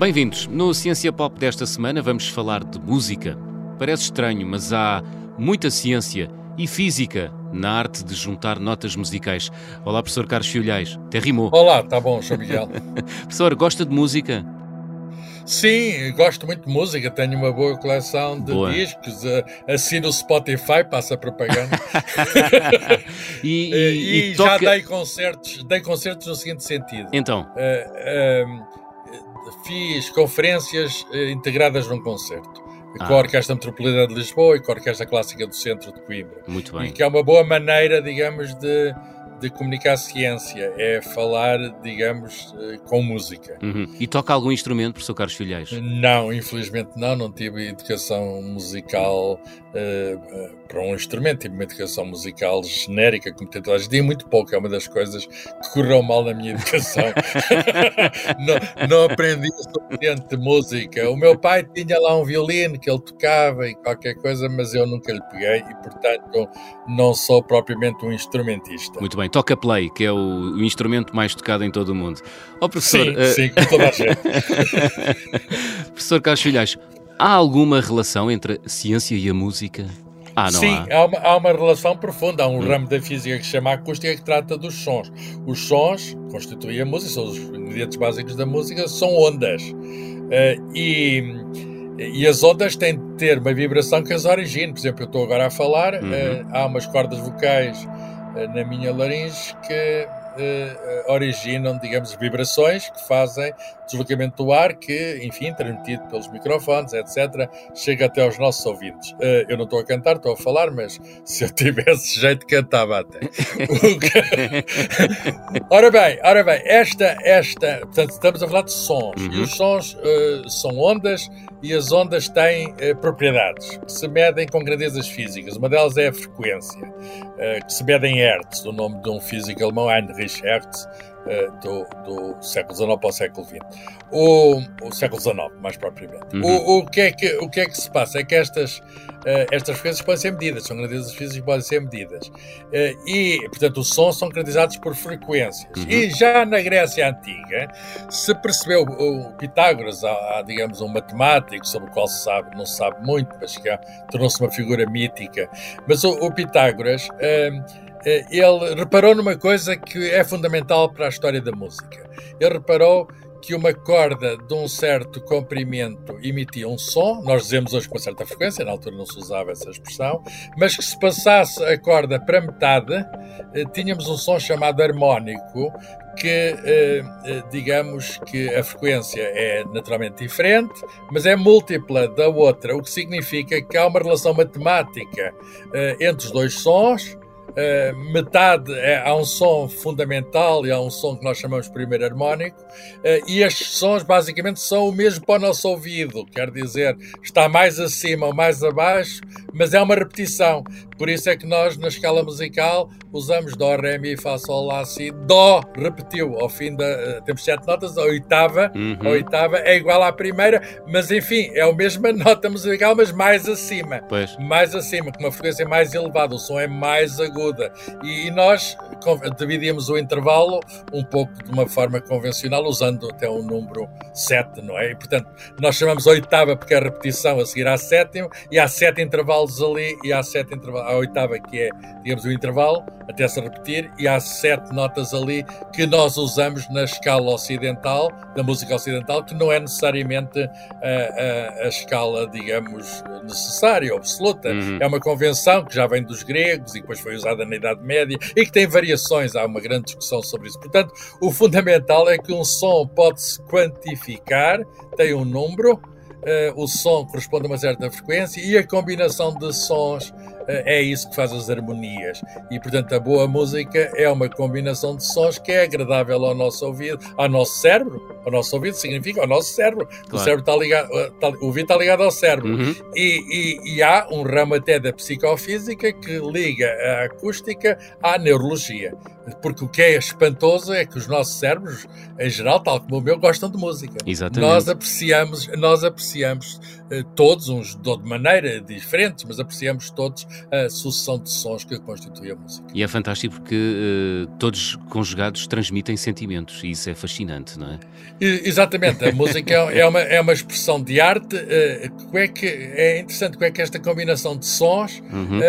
Bem-vindos. No Ciência Pop desta semana vamos falar de música. Parece estranho, mas há muita ciência e física na arte de juntar notas musicais. Olá, professor Carlos Filhais. Até rimou. Olá, tá bom, Sr. Miguel. professor, gosta de música? Sim, gosto muito de música, tenho uma boa coleção de boa. discos, assino o Spotify, passa propaganda. e, e, e, toca... já dei concertos, dei concertos no seguinte sentido. Então? Uh, uh, fiz conferências uh, integradas num concerto. Ah. Com a Orquestra Metropolitana de Lisboa e com a Orquestra Clássica do Centro de Coimbra. Muito bem. E que é uma boa maneira, digamos, de de comunicar ciência, é falar, digamos, eh, com música. Uhum. E toca algum instrumento, professor Carlos Filhais? Não, infelizmente não, não tive educação musical uh, para um instrumento, tive uma educação musical genérica, como tem toda a muito pouco, é uma das coisas que correu mal na minha educação. não, não aprendi o suficiente música. O meu pai tinha lá um violino que ele tocava e qualquer coisa, mas eu nunca lhe peguei e, portanto, não sou propriamente um instrumentista. Muito bem toca play, que é o, o instrumento mais tocado em todo o mundo. Oh, professor, sim, uh... sim, com toda a gente. professor Carlos Filhais, há alguma relação entre a ciência e a música? Ah, Sim, há. Há, uma, há. uma, relação profunda. Há um hum. ramo da física que se chama acústica que trata dos sons. Os sons constituem a música, são os ingredientes básicos da música, são ondas. Uh, e, e as ondas têm de ter uma vibração que as origine. Por exemplo, eu estou agora a falar, uhum. uh, há umas cordas vocais na minha laringe que uh, originam, digamos, vibrações que fazem deslocamento do ar que, enfim, transmitido pelos microfones, etc., chega até aos nossos ouvintes. Uh, eu não estou a cantar, estou a falar, mas se eu tivesse jeito, cantava até. ora bem, ora bem, esta, esta, portanto, estamos a falar de sons, uhum. e os sons uh, são ondas e as ondas têm uh, propriedades que se medem com grandezas físicas. Uma delas é a frequência, uh, que se mede em Hertz, do nome de um físico alemão, Heinrich Hertz, uh, do, do, século XIX para o século XX. O, o século XIX, mais propriamente. Uhum. O, o, que é que, o que é que se passa? É que estas uh, estas frequências podem ser medidas, são grandezas físicas que podem ser medidas. Uh, e, portanto, os sons são caracterizados por frequências. Uhum. E já na Grécia Antiga se percebeu, o Pitágoras, há, há, digamos, um matemático sobre o qual se sabe, não se sabe muito, mas que tornou-se uma figura mítica. Mas o, o Pitágoras. Ele reparou numa coisa que é fundamental para a história da música. Ele reparou que uma corda de um certo comprimento emitia um som, nós dizemos hoje com certa frequência, na altura não se usava essa expressão, mas que se passasse a corda para metade, eh, tínhamos um som chamado harmónico, que eh, eh, digamos que a frequência é naturalmente diferente, mas é múltipla da outra, o que significa que há uma relação matemática entre os dois sons Uh, metade é, há um som fundamental e há um som que nós chamamos primeiro harmónico, uh, e estes sons basicamente são o mesmo para o nosso ouvido, quer dizer, está mais acima ou mais abaixo, mas é uma repetição. Por isso é que nós, na escala musical, usamos Dó, Ré, Mi, Fá, Sol, Lá, Si. Dó repetiu ao fim da. Uh, temos sete notas, a oitava, uhum. a oitava é igual à primeira, mas enfim, é a mesma nota musical, mas mais acima. Pois. Mais acima, com uma frequência mais elevada, o som é mais aguda. E, e nós dividíamos o intervalo um pouco de uma forma convencional, usando até um número 7, não é? E, portanto, nós chamamos oitava porque é a repetição a seguir à sétima, e há sete intervalos ali, e há sete intervalos, a oitava que é, digamos, o intervalo, até se repetir, e há sete notas ali que nós usamos na escala ocidental, da música ocidental, que não é necessariamente a, a, a escala, digamos, necessária, absoluta. Uhum. É uma convenção que já vem dos gregos e depois foi usada usada na Idade Média e que tem variações, há uma grande discussão sobre isso. Portanto, o fundamental é que um som pode-se quantificar, tem um número, uh, o som corresponde a uma certa frequência e a combinação de sons é isso que faz as harmonias. E, portanto, a boa música é uma combinação de sons que é agradável ao nosso ouvido, ao nosso cérebro. Ao nosso ouvido significa ao nosso cérebro. Claro. O cérebro está ligado, está, o ouvido está ligado ao cérebro. Uhum. E, e, e, há um ramo até da psicofísica que liga a acústica à neurologia. Porque o que é espantoso é que os nossos cérebros, em geral, tal como o meu, gostam de música. Exatamente. Nós apreciamos, nós apreciamos uh, todos, uns de maneira diferente, mas apreciamos todos a sucessão de sons que constitui a música. E é fantástico porque uh, todos conjugados transmitem sentimentos e isso é fascinante, não é? exatamente, a música é, é, uma, é uma expressão de arte. Uh, é, que, é interessante como é que esta combinação de sons uhum.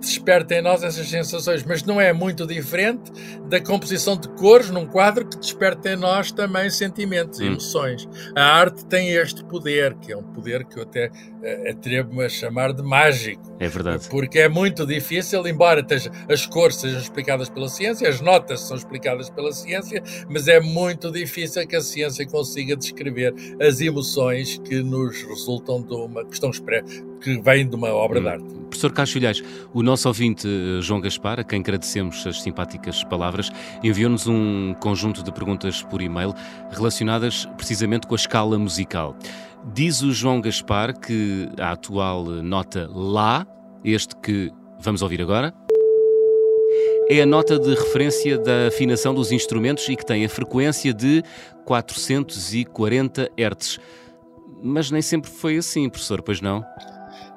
desperta em nós essas sensações, mas não é muito diferente da composição de cores num quadro que desperta em nós também sentimentos e hum. emoções. A arte tem este poder, que é um poder que eu até uh, atrevo-me a chamar de mágico. É verdade. Porque é muito difícil, embora as cores sejam explicadas pela ciência, as notas são explicadas pela ciência, mas é muito difícil que a ciência consiga descrever as emoções que nos resultam de uma questão que vem de uma obra hum. de arte. Professor Caixilhais, o nosso ouvinte eh, João Gaspar, a quem agradecemos as simpáticas palavras, enviou-nos um conjunto de perguntas por e-mail relacionadas precisamente com a escala musical. Diz o João Gaspar que a atual nota Lá, este que vamos ouvir agora, é a nota de referência da afinação dos instrumentos e que tem a frequência de 440 Hz. Mas nem sempre foi assim, professor, pois não?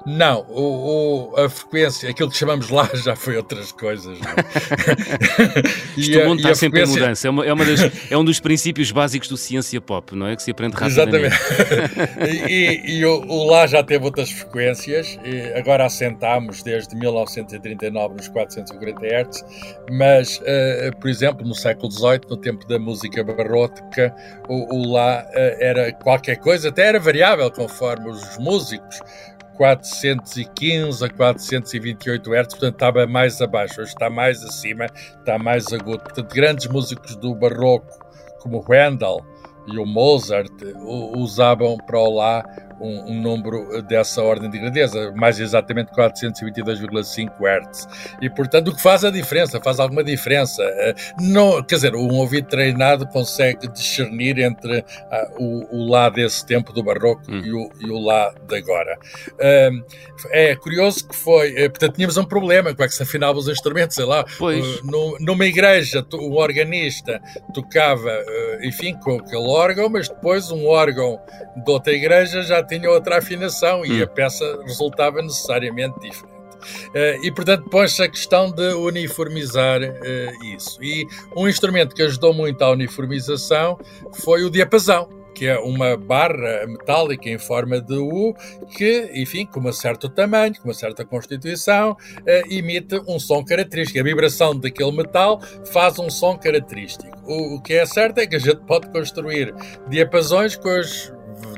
Não, o, o, a frequência, aquilo que chamamos lá já foi outras coisas. Não? Isto o mundo está sempre frequência... em mudança. É, uma, é, uma das, é, um dos princípios básicos do ciência pop, não é? Que se aprende rapidamente. Exatamente. e, e o, o, lá já teve outras frequências. agora assentámos desde 1939 nos 440 Hz, mas, uh, por exemplo, no século XVIII, no tempo da música barroca, o, o lá uh, era qualquer coisa, até era variável conforme os músicos. 415 a 428 Hz, portanto estava mais abaixo, hoje está mais acima, está mais agudo. Portanto, grandes músicos do barroco, como Handel e o Mozart, usavam para lá um, um, número dessa ordem de grandeza, mais exatamente 422,5 Hz. E, portanto, o que faz a diferença, faz alguma diferença. Eh, não, quer dizer, um ouvido treinado consegue discernir entre uh, o, o lá desse tempo do Barroco hum. e, o, e o lá de agora. É curioso que foi, uh, portanto, tínhamos um problema com é que se afinavam os instrumentos, sei lá, no, numa igreja, o organista tocava, enfim, com aquele órgão, mas depois um órgão de outra igreja já tinha outra afinação e hum. a peça resultava necessariamente diferente. Uh, e, portanto, põe-se a questão de uniformizar uh, isso. E um instrumento que ajudou muito à uniformização foi o diapasão que é uma barra metálica em forma de U, que, enfim, com um certo tamanho, com uma certa constituição, eh, emite um som característico. A vibração daquele metal faz um som característico. O, o que é certo é que a gente pode construir diapasões com as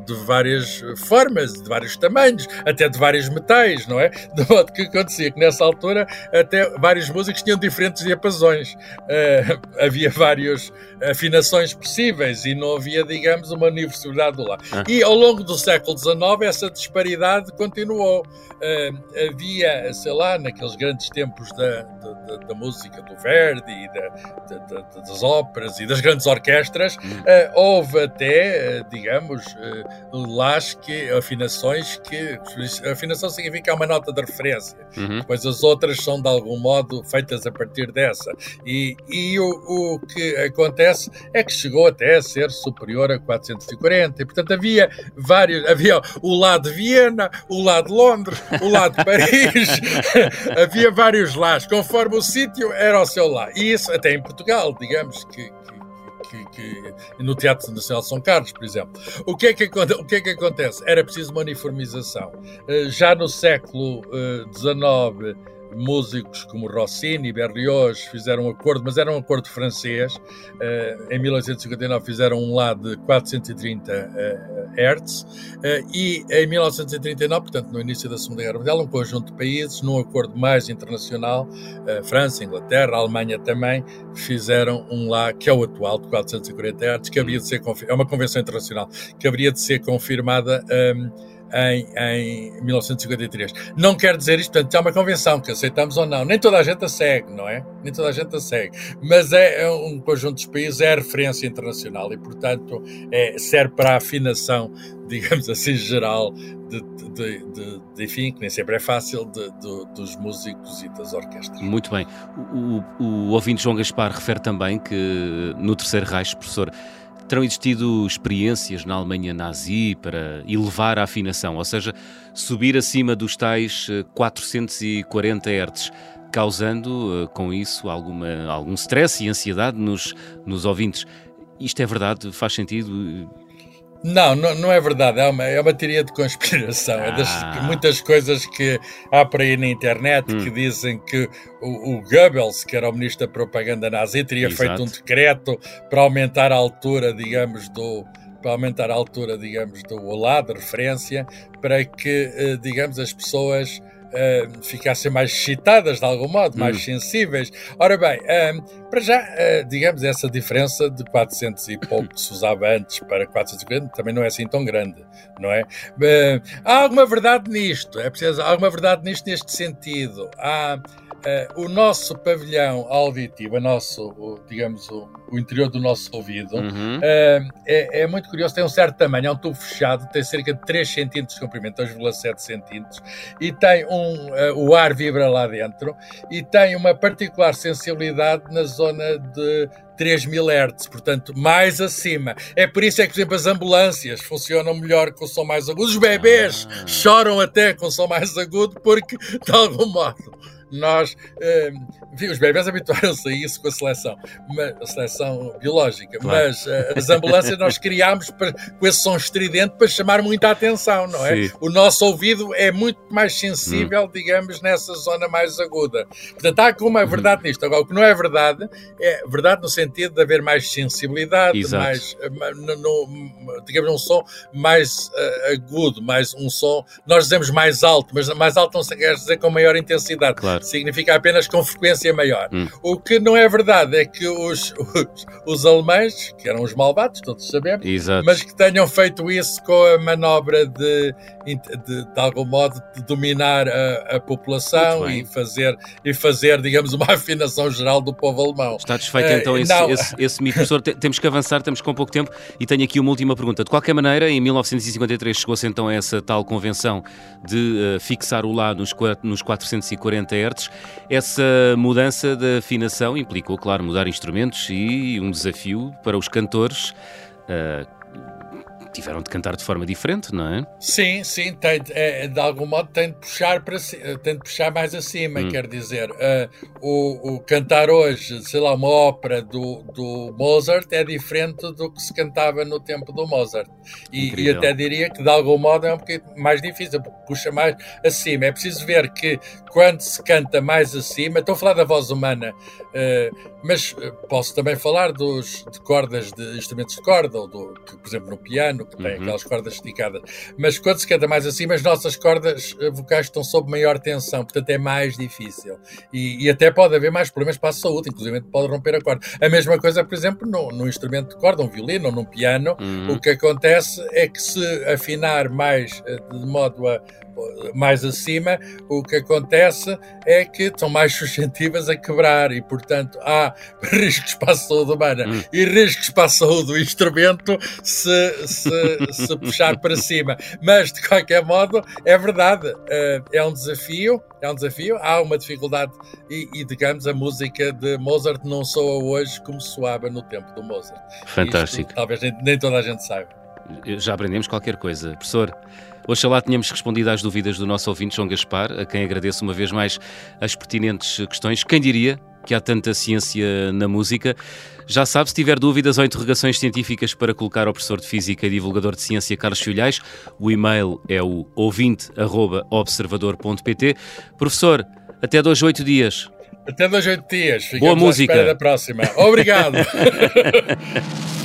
de várias formas, de vários tamanhos, até de vários metais, não é? De modo que acontecia que nessa altura até vários músicos tinham diferentes diapasões. Uh, havia várias afinações possíveis e não havia, digamos, uma universalidade do lá. Ah. E ao longo do século XIX essa disparidade continuou. Uh, havia, sei lá, naqueles grandes tempos da, da, da música do Verdi e da, das óperas e das grandes orquestras, uh, houve até, digamos, las que afinações que afinação significa uma nota de referência. Uhum. depois as outras são de algum modo feitas a partir dessa. E, e o, o que acontece é que chegou até a ser superior a 440 e portanto havia vários havia o lado de Viena o lado de Londres o lado de Paris. Havia vários lados conforme o sítio era o seu lá e isso até em Portugal digamos que que, que, no Teatro Nacional de São Carlos, por exemplo. O que, é que, o que é que acontece? Era preciso uma uniformização. Eh, já no século XIX, eh, músicos como Rossini Berlioz fizeram um acordo, mas era um acordo francês. Uh, em 1859 fizeram um lá de 430 uh, Hz uh, e em 1939, portanto no início da Segunda Guerra Mundial, um conjunto de países, num acordo mais internacional, França, Inglaterra, Alemanha também, fizeram um lá que é o atual de 440 Hz, que haveria de ser é uma convenção internacional que haveria de ser confirmada um, em, em 1953. Não quer dizer isto, portanto, é uma convenção que aceitamos ou não. Nem toda a gente a segue, não é? Nem toda a gente a segue. Mas é, é um conjunto de países, é referência internacional e, portanto, é, serve para a afinação, digamos assim, geral de, de, de, de, enfim, que nem sempre é fácil, dos músicos e das orquestras. Muito bem. O, o, o ouvinte João Gaspar refere também que no Terceiro Reich, professor, terão existido experiências na Alemanha nazi para elevar a afinação, ou seja, subir acima dos tais 440 Hz, causando com isso alguma, algum stress e ansiedade nos, nos ouvintes. Isto é verdade? Faz sentido? Não, não, não, é verdade. É uma, é uma teoria de conspiração. Ah. É das ah. muitas coisas que há por aí na internet hum. que dizem que o, o, Goebbels, que era o ministro da propaganda nazi, teria Exato. feito um decreto para aumentar a altura, digamos, do para aumentar a altura, digamos, do olá, de referência, para que, eh, digamos, as pessoas uh, ficassem mais excitadas de algum modo, mais hum. sensíveis. Ora bem, uh, para já, uh, digamos, essa diferença de 400 e pouco que se usava antes para 450 também não é assim tão grande, não é? há alguma verdade nisto, é preciso, há alguma verdade nisto neste sentido. Há o nosso pavilhão auditivo, o nosso, o, digamos, o, o, interior do nosso ouvido, uhum. uh, é, é, muito curioso, tem um certo tamanho, é um tubo fechado, tem cerca de 3 cm de comprimento, 2,7 cm, e tem um, uh, o ar vibra lá dentro, e tem uma particular sensibilidade na zona de 3000 Hz, portanto, mais acima. É por isso é que, por exemplo, as ambulâncias funcionam melhor com o som mais agudo. Os bebês ah. choram até com o som mais agudo, porque, de algum modo, nós, eh, os bebés habituaram-se a isso com a seleção, a seleção biológica, claro. mas uh, as ambulâncias nós criámos para, com esse som estridente para chamar muita atenção, não é? Sim. O nosso ouvido é muito mais sensível, hum. digamos, nessa zona mais aguda. Portanto, há alguma verdade hum. nisto. Agora, o que não é verdade, é verdade no sentido de haver mais sensibilidade, Exato. mais, eh, no, no, digamos, um som mais uh, agudo, mais um som, nós dizemos mais alto, mas mais alto não se quer dizer com maior intensidade. Claro significa apenas com frequência maior. Hum. O que não é verdade é que os, os, os alemães, que eram os malvados, todos sabemos, Exato. mas que tenham feito isso com a manobra de, de, de algum modo, de dominar a, a população e fazer, e fazer, digamos, uma afinação geral do povo alemão. Está desfeito então uh, esse, esse, esse mito, professor. Temos que avançar, temos com pouco tempo e tenho aqui uma última pergunta. De qualquer maneira, em 1953 chegou-se então a essa tal convenção de uh, fixar o lá nos, nos 440 Essa mudança da afinação implicou, claro, mudar instrumentos e um desafio para os cantores. Uh, tiveram de cantar de forma diferente, não é? Sim, sim, tem, é, de algum modo tem de puxar, para, tem de puxar mais acima, hum. quer dizer, uh, o, o, cantar hoje, sei lá, uma ópera do, do Mozart é diferente do que se cantava no tempo do Mozart. E, e até diria que de algum modo é um bocadinho mais difícil, porque puxa mais acima. É preciso ver que quando se canta mais acima, estou a falar da voz humana, uh, mas posso também falar dos, de cordas, de instrumentos de corda, ou do, por exemplo no piano, que tem uhum. aquelas cordas esticadas. Mas quando se canta mais acima, as nossas cordas eh, vocais estão sob maior tensão, portanto é mais difícil. E, e até pode haver mais problemas para a saúde, inclusive pode romper a corda. A mesma coisa, por exemplo, no, no instrumento de corda, um violino ou num piano, uhum. o que acontece é que se afinar mais de modo a mais acima, o que acontece é que estão mais suscetíveis a quebrar e, portanto, há riscos para a saúde humana hum. e riscos para a saúde do instrumento se, se, se puxar para cima. Mas, de qualquer modo, é verdade, eh, é um desafio, é um desafio, há uma dificuldade e, e, digamos, a música de Mozart não soa hoje como soava no tempo do Mozart. Fantástico. Isto, talvez nem, nem toda a gente saiba. Já aprendemos qualquer coisa. Professor, Oxalá tenhamos respondido às dúvidas do nosso ouvinte João Gaspar, a quem agradeço uma vez mais as pertinentes questões. Quem diria que há tanta ciência na música? Já sabe, se tiver dúvidas ou interrogações científicas para colocar ao professor de Física e divulgador de Ciência Carlos Filhais, o e-mail é o ouvinte.observador.pt. Professor, até dois oito dias. Até dois oito dias. Ficamos Boa música. da próxima. Obrigado.